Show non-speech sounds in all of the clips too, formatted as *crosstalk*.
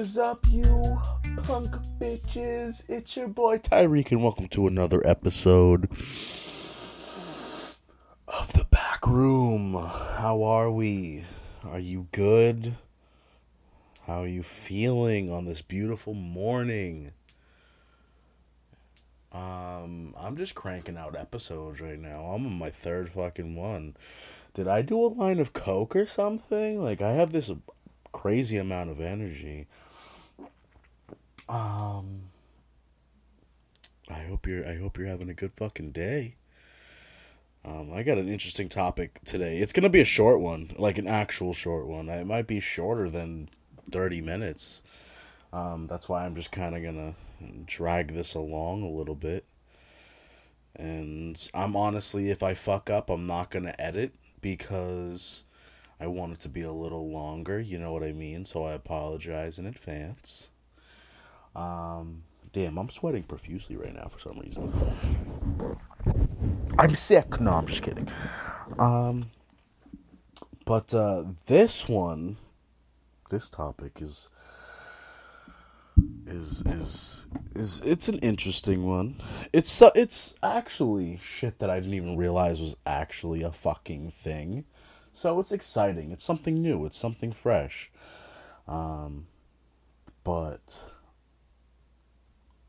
is up, you punk bitches? It's your boy Tyreek, and welcome to another episode of the back room. How are we? Are you good? How are you feeling on this beautiful morning? Um, I'm just cranking out episodes right now. I'm on my third fucking one. Did I do a line of coke or something? Like I have this crazy amount of energy. Um I hope you're I hope you're having a good fucking day. Um, I got an interesting topic today. It's gonna be a short one, like an actual short one. It might be shorter than thirty minutes. Um, that's why I'm just kind of gonna drag this along a little bit. And I'm honestly, if I fuck up, I'm not gonna edit because I want it to be a little longer, you know what I mean? So I apologize in advance. Um, damn, I'm sweating profusely right now for some reason. I'm sick. No, I'm just kidding. Um, but uh, this one, this topic is is is is it's an interesting one. It's uh, it's actually shit that I didn't even realize was actually a fucking thing. So it's exciting. It's something new. It's something fresh. Um, but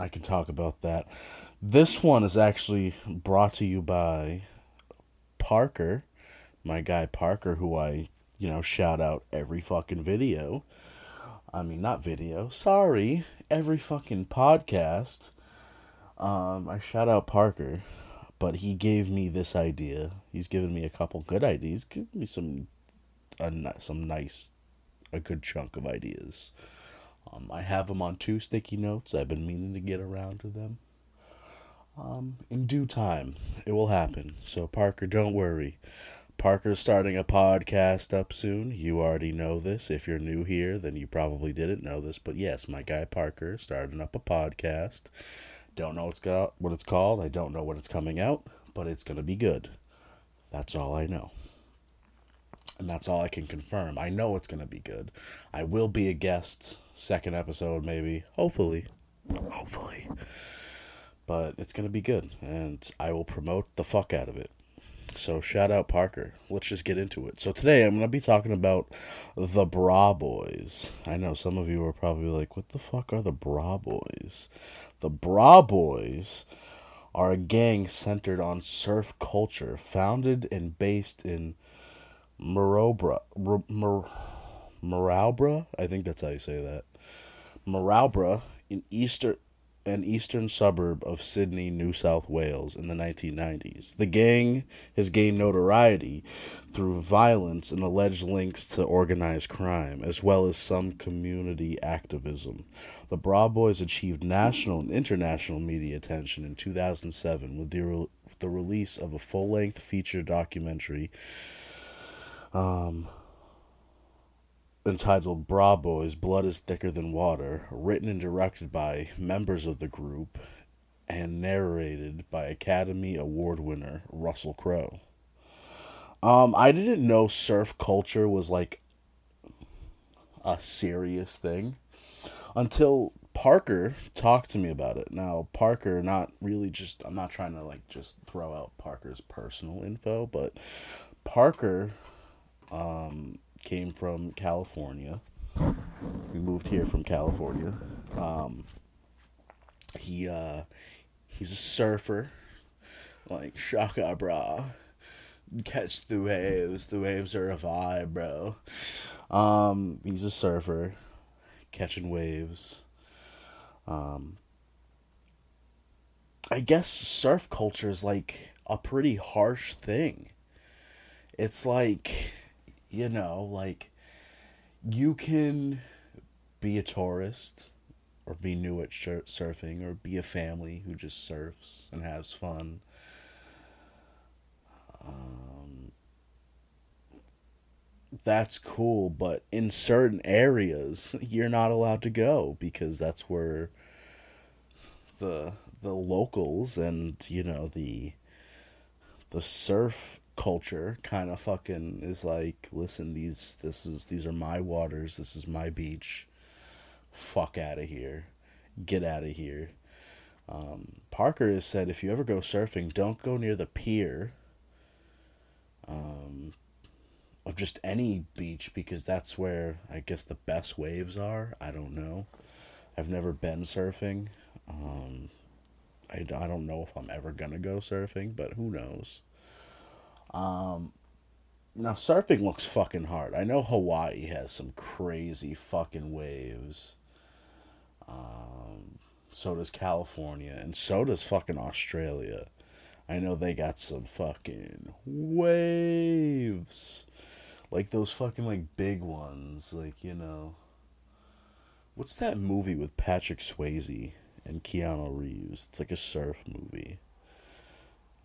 I can talk about that. This one is actually brought to you by Parker, my guy Parker, who I you know shout out every fucking video. I mean, not video. Sorry, every fucking podcast. Um, I shout out Parker, but he gave me this idea. He's given me a couple good ideas. Give me some, uh, some nice, a good chunk of ideas. Um, I have them on two sticky notes. I've been meaning to get around to them. Um, in due time, it will happen. So Parker, don't worry. Parker's starting a podcast up soon. You already know this. If you're new here, then you probably didn't know this. But yes, my guy Parker starting up a podcast. Don't know what's got what it's called. I don't know what it's coming out, but it's gonna be good. That's all I know. And that's all I can confirm. I know it's gonna be good. I will be a guest, second episode maybe. Hopefully. Hopefully. But it's gonna be good. And I will promote the fuck out of it. So shout out Parker. Let's just get into it. So today I'm gonna be talking about the Bra Boys. I know some of you are probably like, "What the fuck are the Bra Boys?" The Bra Boys are a gang centered on surf culture, founded and based in Marobra, Mar, Maralbra. I think that's how you say that. Maralbra in eastern an eastern suburb of Sydney, New South Wales in the 1990s. The gang has gained notoriety through violence and alleged links to organized crime, as well as some community activism. The Bra Boys achieved national and international media attention in 2007 with the, re- the release of a full length feature documentary. Um, entitled Bra Boys Blood is Thicker Than Water, written and directed by members of the group and narrated by Academy Award winner Russell Crowe. Um, I didn't know surf culture was like a serious thing until Parker talked to me about it. Now, Parker, not really just, I'm not trying to like just throw out Parker's personal info, but Parker, um, came from California. We moved here from California. Um, he uh, he's a surfer, like shaka bra. Catch the waves. The waves are a vibe, bro. Um, he's a surfer, catching waves. Um, I guess surf culture is like a pretty harsh thing. It's like you know, like you can be a tourist or be new at surfing or be a family who just surfs and has fun. Um, that's cool, but in certain areas, you're not allowed to go because that's where the the locals and you know the the surf culture kind of fucking is like listen these this is these are my waters this is my beach fuck out of here. Get out of here. Um, Parker has said if you ever go surfing, don't go near the pier um, of just any beach because that's where I guess the best waves are. I don't know. I've never been surfing. Um, I, I don't know if I'm ever gonna go surfing, but who knows. Um, now surfing looks fucking hard. I know Hawaii has some crazy fucking waves. Um, so does California, and so does fucking Australia. I know they got some fucking waves. Like those fucking like big ones, like, you know. What's that movie with Patrick Swayze and Keanu Reeves? It's like a surf movie.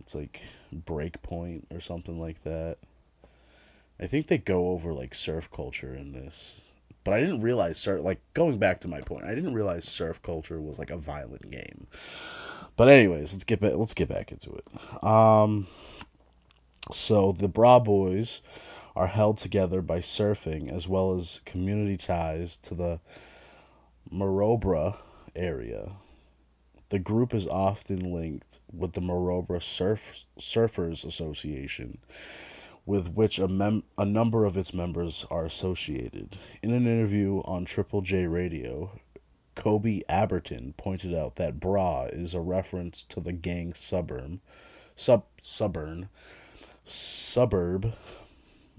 It's like Breakpoint or something like that. I think they go over like surf culture in this. But I didn't realize surf like going back to my point, I didn't realize surf culture was like a violent game. But anyways, let's get back let's get back into it. Um so the Bra Boys are held together by surfing as well as community ties to the Maroubra area. The group is often linked with the Maroubra Surf Surfers Association, with which a, mem- a number of its members are associated. In an interview on Triple J Radio, Koby Abberton pointed out that bra is a reference to the gang suburb, sub suburb, suburb,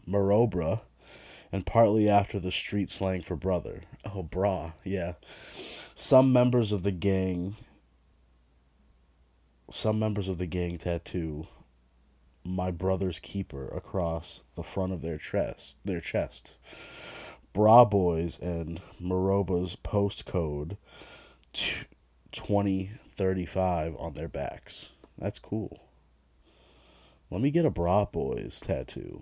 Maroubra, and partly after the street slang for brother. Oh, bra, yeah. Some members of the gang, some members of the gang tattoo my brother's keeper across the front of their chest, their chest. Bra Boys and Maroubra's postcode 2035 on their backs. That's cool. Let me get a Bra Boys tattoo.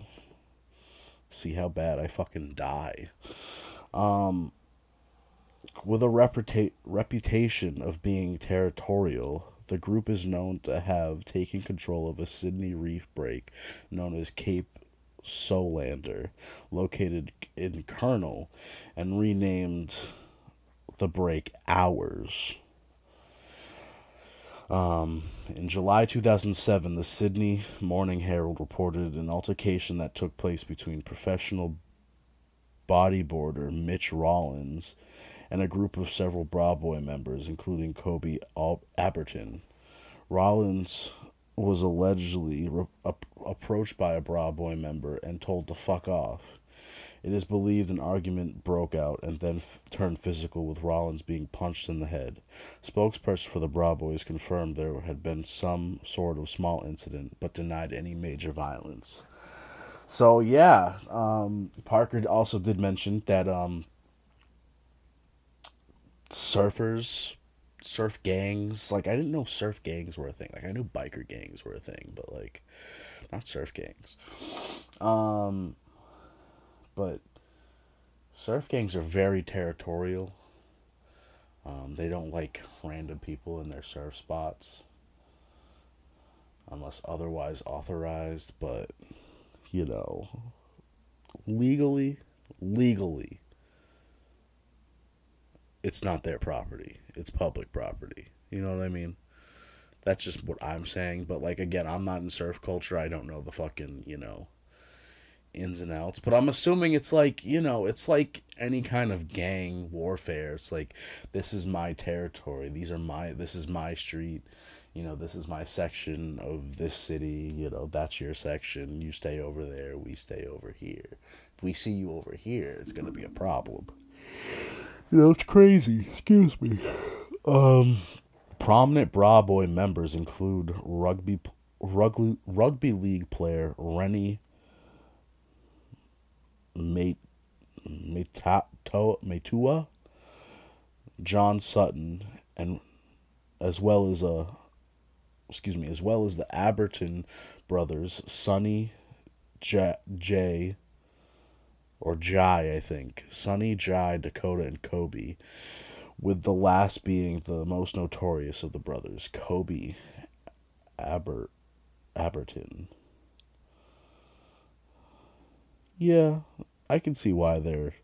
See how bad I fucking die. Um, with a reputa- reputation of being territorial, the group is known to have taken control of a Sydney reef break known as Cape Solander, located in Kurnell, and renamed the break Ours. Um, in July 2007, the Sydney Morning Herald reported an altercation that took place between professional bodyboarder Mitch Rollins and a group of several Bra Boy members, including Koby Al- Abberton. Rollins was allegedly re- ap- approached by a Bra Boy member and told to fuck off. It is believed an argument broke out and then f- turned physical, with Rollins being punched in the head. Spokesperson for the Bra Boys confirmed there had been some sort of small incident, but denied any major violence. So yeah, um, Parker also did mention that um, surfers, surf gangs. Like I didn't know surf gangs were a thing. Like I knew biker gangs were a thing, but like not surf gangs. Um, but surf gangs are very territorial. Um, they don't like random people in their surf spots unless otherwise authorized, but you know, legally, legally, it's not their property. It's public property. You know what I mean? That's just what I'm saying. But like again, I'm not in surf culture. I don't know the fucking, you know, ins and outs. But I'm assuming it's like, you know, it's like any kind of gang warfare. It's like this is my territory. These are my this is my street. You know, this is my section of this city, you know, that's your section. You stay over there, we stay over here. If we see you over here, it's gonna be a problem. You know, it's crazy. Excuse me. Um, prominent Bra Boy members include rugby rugby rugby league player Reni Mate Maitua, John Sutton, and as well as a excuse me, as well as the Abberton brothers, Sunny J, J or Jai, I think. Sunny, Jai, Dakota, and Koby, with the last being the most notorious of the brothers, Koby Aber Abberton. Yeah, I can see why they're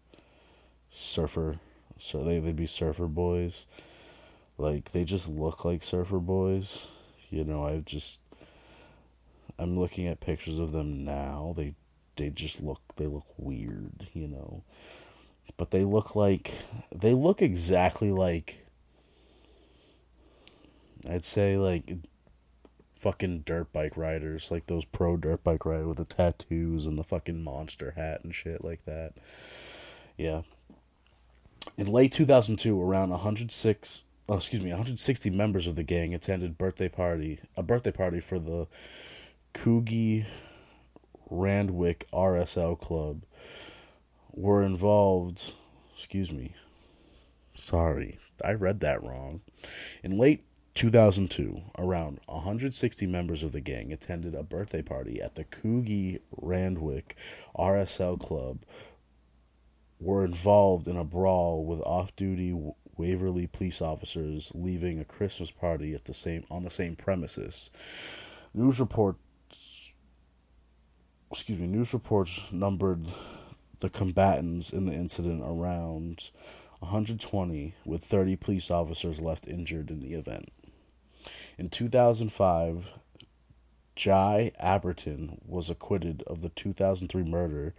surfer So they they'd be surfer boys. Like they just look like surfer boys. You know, I've just I'm looking at pictures of them now. They they just look they look weird, you know. But they look like they look exactly like I'd say like fucking dirt bike riders, like those pro dirt bike riders with the tattoos and the fucking monster hat and shit like that. Yeah. In late 2002, around 106, oh, excuse me, 160 members of the gang attended birthday party, a birthday party for the Coogee Randwick RSL club. Were involved, excuse me. Sorry, I read that wrong. In late 2002, around 160 members of the gang attended a birthday party at the Coogee Randwick RSL Club. Were involved in a brawl with off-duty Waverley police officers leaving a Christmas party at the same on the same premises. News reports excuse me, news reports numbered the combatants in the incident around 120 with 30 police officers left injured in the event. In 2005, Jai Abberton was acquitted of the 2003 murder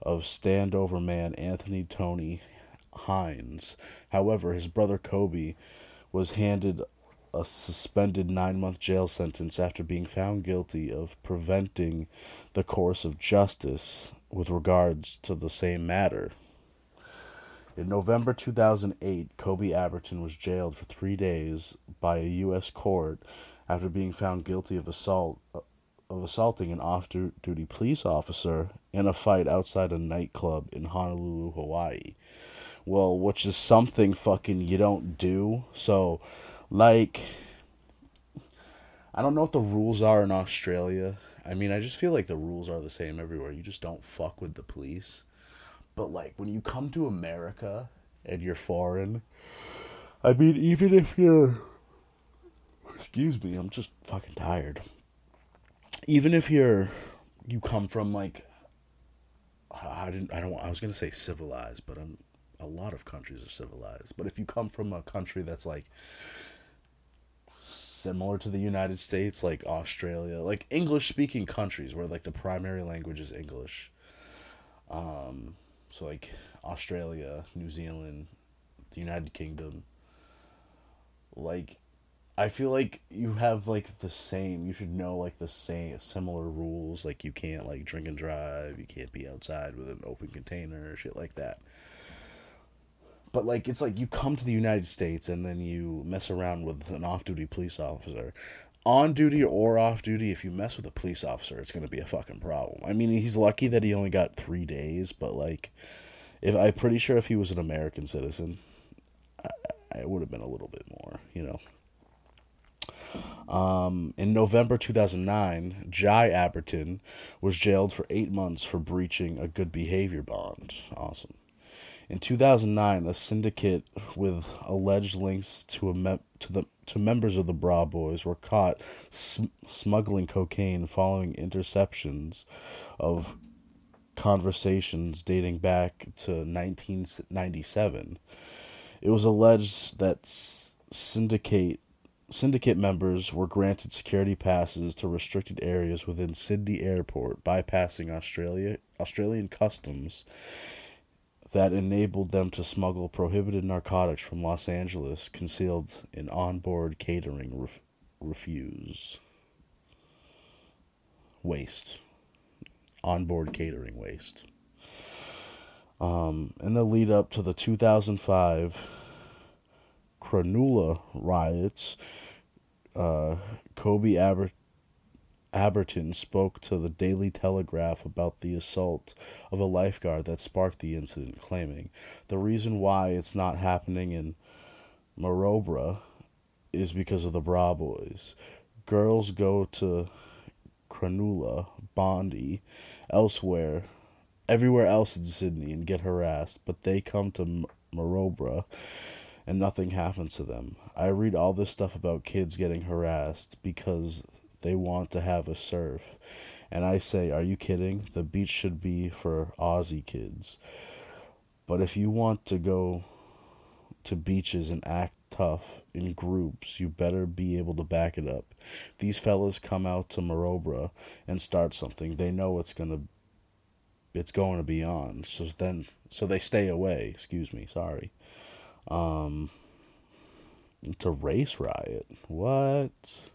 of standover man Anthony Tony Hines. However, his brother Koby was handed a suspended nine month jail sentence after being found guilty of preventing the course of justice with regards to the same matter. In November 2008, Koby Abberton was jailed for three days by a U.S. court after being found guilty of assault of assaulting an off-duty police officer in a fight outside a nightclub in Honolulu, Hawaii. Well, which is something fucking you don't do. So, like, I don't know what the rules are in Australia. I mean, I just feel like the rules are the same everywhere. You just don't fuck with the police. But like when you come to America and you're foreign, I mean, even if you're, excuse me, I'm just fucking tired. Even if you're, you come from like, I didn't, I don't, I was gonna say civilized, but I'm, a lot of countries are civilized. But if you come from a country that's like similar to the United States, like Australia, like English speaking countries where like the primary language is English. Um, so like Australia, New Zealand, the United Kingdom. Like I feel like you have like the same you should know like the same similar rules like you can't like drink and drive, you can't be outside with an open container, shit like that. But like it's like you come to the United States and then you mess around with an off-duty police officer on duty or off duty, if you mess with a police officer, it's going to be a fucking problem. I mean, he's lucky that he only got three days, but like, if I'm pretty sure if he was an American citizen, I, it would have been a little bit more, you know. Um, in November 2009, Jai Abberton was jailed for eight months for breaching a good behavior bond. Awesome. In 2009, a syndicate with alleged links to a mem- to the to members of the Bra Boys were caught sm- smuggling cocaine following interceptions of conversations dating back to 1997. It was alleged that syndicate syndicate members were granted security passes to restricted areas within Sydney Airport, bypassing Australia Australian customs that enabled them to smuggle prohibited narcotics from Los Angeles concealed in onboard catering ref- refuse waste onboard catering waste. Um, in the lead up to the 2005 Cronulla riots, uh, Koby Aber- Abberton spoke to the Daily Telegraph about the assault of a lifeguard that sparked the incident, claiming the reason why it's not happening in Maroubra is because of the Bra Boys. Girls go to Cronulla, Bondi, elsewhere, everywhere else in Sydney and get harassed, but they come to Maroubra and nothing happens to them. I read all this stuff about kids getting harassed because they want to have a surf. And I say, are you kidding? The beach should be for Aussie kids. But if you want to go to beaches and act tough in groups, you better be able to back it up. These fellas come out to Maroubra and start something. They know it's gonna it's going to be on. So then so they stay away, excuse me, sorry. Um it's a race riot. What?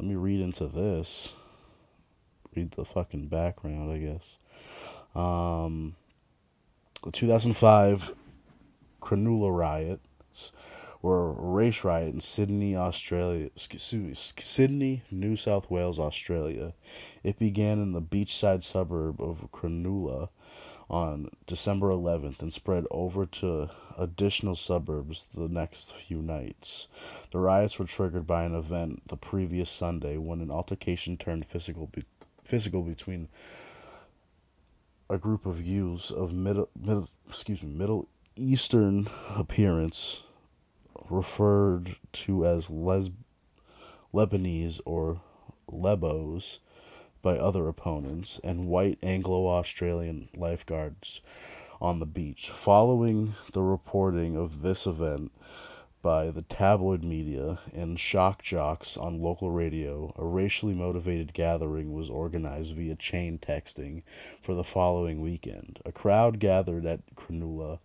Let me read into this. Read the fucking background, I guess. Um the 2005 Cronulla riots were a race riot in Sydney, Australia. Me, Sydney, New South Wales, Australia. It began in the beachside suburb of Cronulla on December 11th and spread over to additional suburbs the next few nights. The riots were triggered by an event the previous Sunday when an altercation turned physical be- physical between a group of youths of middle, middle excuse me middle eastern appearance referred to as Les- Lebanese or Lebos by other opponents, and white Anglo Australian lifeguards on the beach. Following the reporting of this event by the tabloid media and shock jocks on local radio, a racially motivated gathering was organized via chain texting for the following weekend. A crowd gathered at Cronulla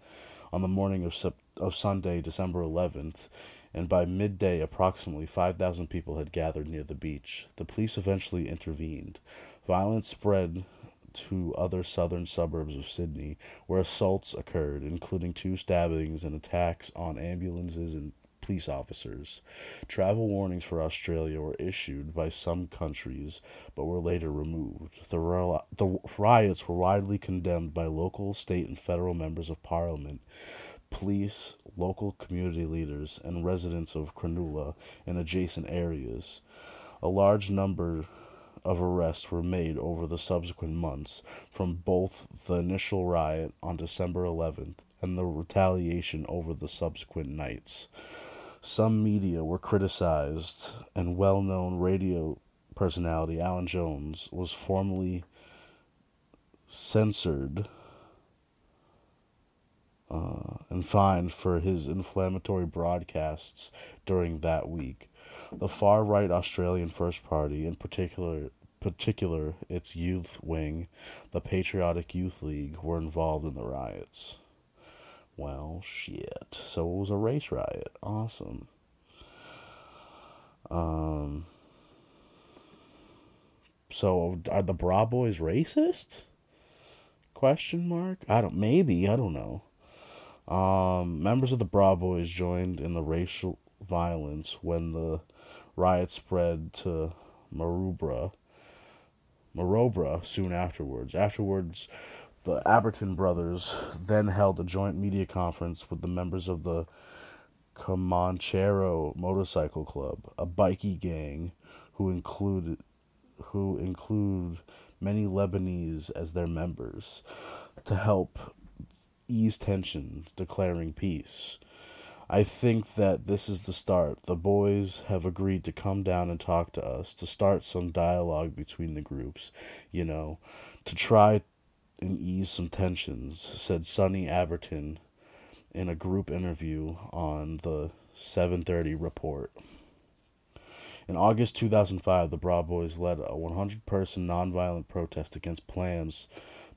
on the morning of, of Sunday, December 11th, and by midday, approximately 5,000 people had gathered near the beach. The police eventually intervened. Violence spread to other southern suburbs of Sydney, where assaults occurred, including two stabbings and attacks on ambulances and police officers. Travel warnings for Australia were issued by some countries, but were later removed. The, the riots were widely condemned by local, state, and federal members of parliament, police, local community leaders, and residents of Cronulla and adjacent areas. A large number of arrests were made over the subsequent months from both the initial riot on December 11th and the retaliation over the subsequent nights. Some media were criticized, and well known radio personality Alan Jones was formally censored uh, and fined for his inflammatory broadcasts during that week. The far right Australian First Party, in particular, particular its youth wing, the Patriotic Youth League, were involved in the riots. Well, shit. So it was a race riot. Awesome. Um. So are the Bra Boys racist? Question mark. I don't. Maybe I don't know. Um, members of the Bra Boys joined in the racial violence when the riot spread to Maroubra. Maroubra soon afterwards. Afterwards, the Abberton brothers then held a joint media conference with the members of the Comanchero Motorcycle Club, a bikie gang who included who include many Lebanese as their members, to help ease tensions, declaring peace. I think that this is the start. The boys have agreed to come down and talk to us, to start some dialogue between the groups, you know, to try and ease some tensions, said Sunny Abberton in a group interview on the 730 report. In August 2005, the Bra Boys led a 100 person nonviolent protest against plans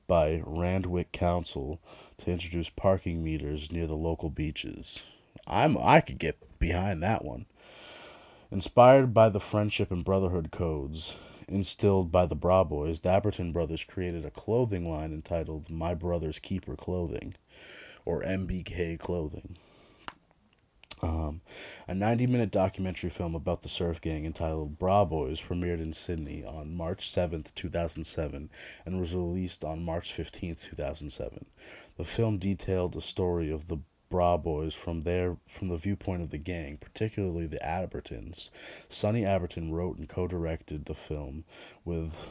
by Randwick Council to introduce parking meters near the local beaches. I'm I could get behind that one. Inspired by the friendship and brotherhood codes, instilled by the Bra Boys, the Abberton brothers created a clothing line entitled My Brother's Keeper Clothing, or MBK Clothing. Um, a 90 minute documentary film about the surf gang entitled Bra Boys premiered in Sydney on March 7th, 2007, and was released on March 15th, 2007. The film detailed the story of the Bra Boys from their from the viewpoint of the gang, particularly the Abbertons. Sunny Abberton wrote and co-directed the film with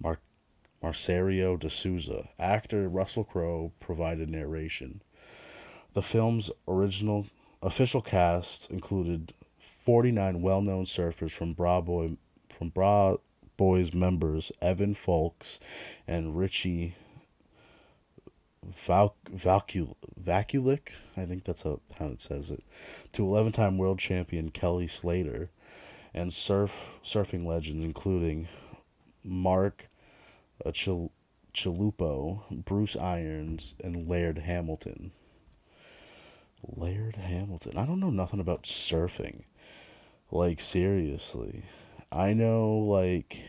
Mar- Macario de Souza. Actor Russell Crowe provided narration. The film's original official cast included 49 well-known surfers from Bra Boy from Bra Boys members Evan Faulks and Richie Val, Vaculik, I think that's how, how it says it, to 11 time world champion Kelly Slater and surf surfing legends including Mark uh, Chil- Chilupo, Bruce Irons, and Laird Hamilton. Laird Hamilton. I don't know nothing about surfing. Like seriously. I know like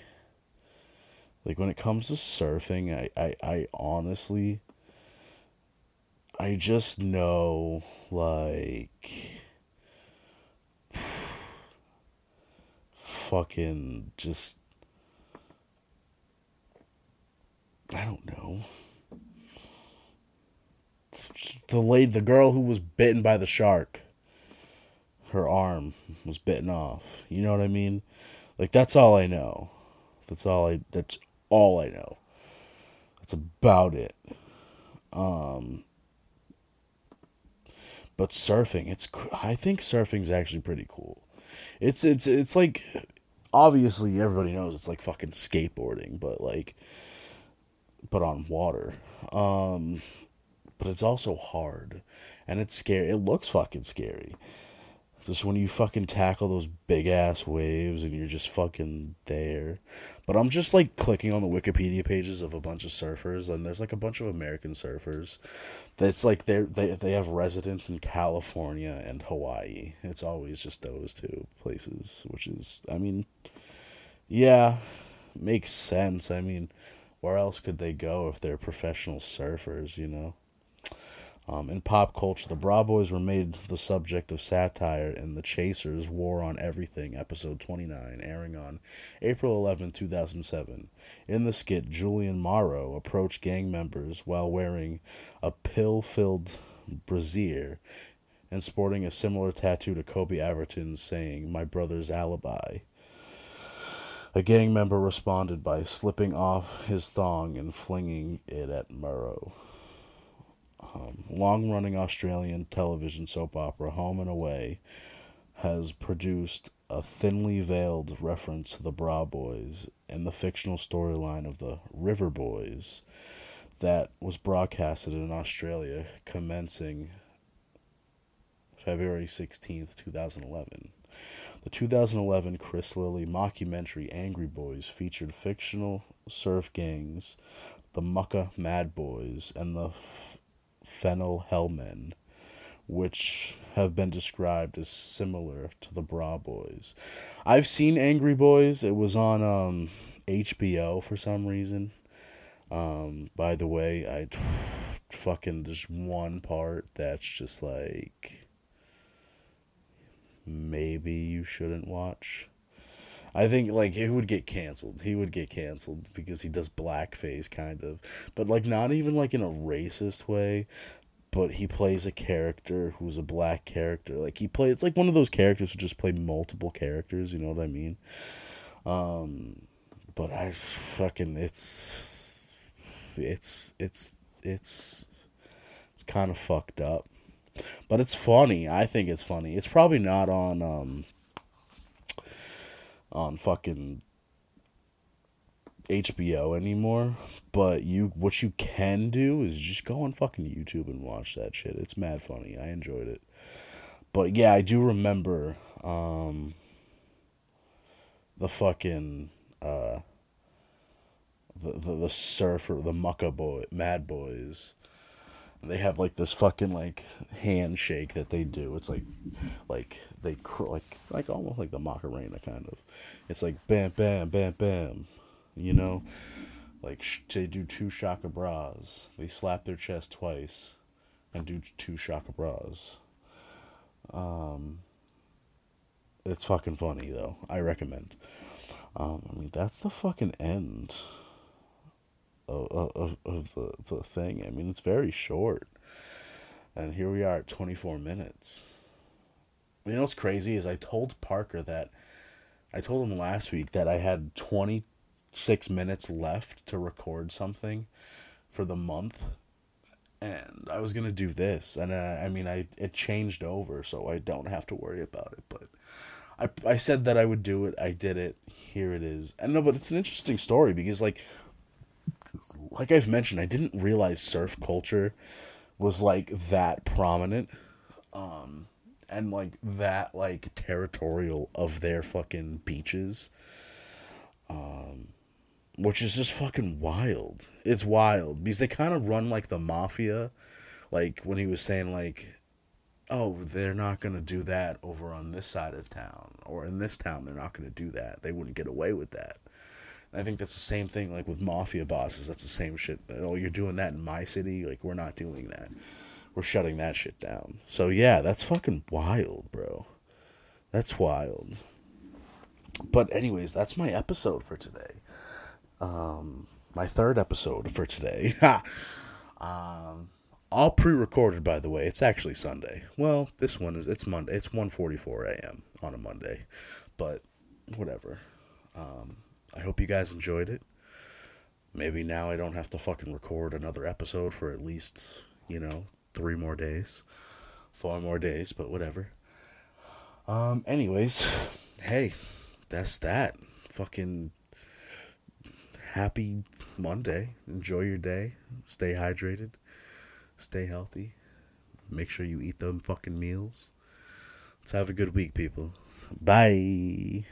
like when it comes to surfing, I, I, I honestly I just know like fucking just I don't know. The lady, the girl who was bitten by the shark, her arm was bitten off. You know what I mean? Like that's all I know. That's all I. That's all I know. That's about it. Um. But surfing, it's. I think surfing's actually pretty cool. It's it's it's like, obviously everybody knows it's like fucking skateboarding, but like but on water. Um, but it's also hard, and it's scary. It looks fucking scary. Just when you fucking tackle those big ass waves and you're just fucking there. But I'm just like clicking on the Wikipedia pages of a bunch of surfers, and there's like a bunch of American surfers. That's like they they they have residence in California and Hawaii. It's always just those two places, which is I mean, yeah, makes sense. I mean, where else could they go if they're professional surfers, you know? Um, in pop culture, the Bra Boys were made the subject of satire in The Chasers' War on Everything, episode 29, airing on April 11, 2007. In the skit, Julian Morrow approached gang members while wearing a pill filled brassiere and sporting a similar tattoo to Koby Abberton's, saying, My brother's alibi. A gang member responded by slipping off his thong and flinging it at Morrow. Um, Long running Australian television soap opera Home and Away has produced a thinly veiled reference to the Bra Boys in the fictional storyline of the River Boys that was broadcasted in Australia commencing February 16th, 2011. The 2011 Chris Lilley mockumentary Angry Boys featured fictional surf gangs, the Mucca Mad Boys, and the Fennel Hellmen, which have been described as similar to the Bra Boys. I've seen Angry Boys. It was on um, HBO for some reason. Um, by the way, I *sighs* fucking there's one part that's just like maybe you shouldn't watch. I think like he would get canceled. He would get canceled because he does blackface kind of, but like not even like in a racist way. But he plays a character who's a black character. Like he plays, it's like one of those characters who just play multiple characters. You know what I mean? Um, but I fucking it's it's it's it's it's kind of fucked up. But it's funny. I think it's funny. It's probably not on um on fucking HBO anymore. But you what you can do is just go on fucking YouTube and watch that shit. It's mad funny. I enjoyed it. But yeah, I do remember um the fucking uh the, the, the surfer, the mucca boy, mad boys they have like this fucking like handshake that they do. It's like, like they cr- like like almost like the Macarena kind of. It's like bam, bam, bam, bam, you know, like sh- they do two shaka bras. They slap their chest twice, and do two shaka bras. Um, it's fucking funny though. I recommend. Um, I mean that's the fucking end of, of, the, the thing. I mean, it's very short. And here we are at 24 minutes. You know what's crazy is I told Parker that I told him last week that I had 26 minutes left to record something for the month. And I was going to do this. And I, I mean, I it changed over, so I don't have to worry about it. But I, I said that I would do it. I did it. Here it is. And no, but it's an interesting story because, like, like I've mentioned, I didn't realize surf culture was like that prominent. Um, and like that like territorial of their fucking beaches. Um, which is just fucking wild. It's wild because they kind of run like the mafia. Like when he was saying like oh, they're not going to do that over on this side of town or in this town they're not going to do that. They wouldn't get away with that. I think that's the same thing like with mafia bosses. That's the same shit. Oh, you're doing that in my city, like we're not doing that. We're shutting that shit down. So yeah, that's fucking wild, bro. That's wild. But anyways, that's my episode for today. Um my third episode for today. *laughs* um all pre-recorded by the way it's actually sunday well this one is it's monday it's 1.44 a.m on a monday but whatever um, i hope you guys enjoyed it maybe now i don't have to fucking record another episode for at least you know three more days four more days but whatever um anyways *sighs* hey that's that fucking happy monday enjoy your day stay hydrated Stay healthy. Make sure you eat them fucking meals. Let's have a good week, people. Bye.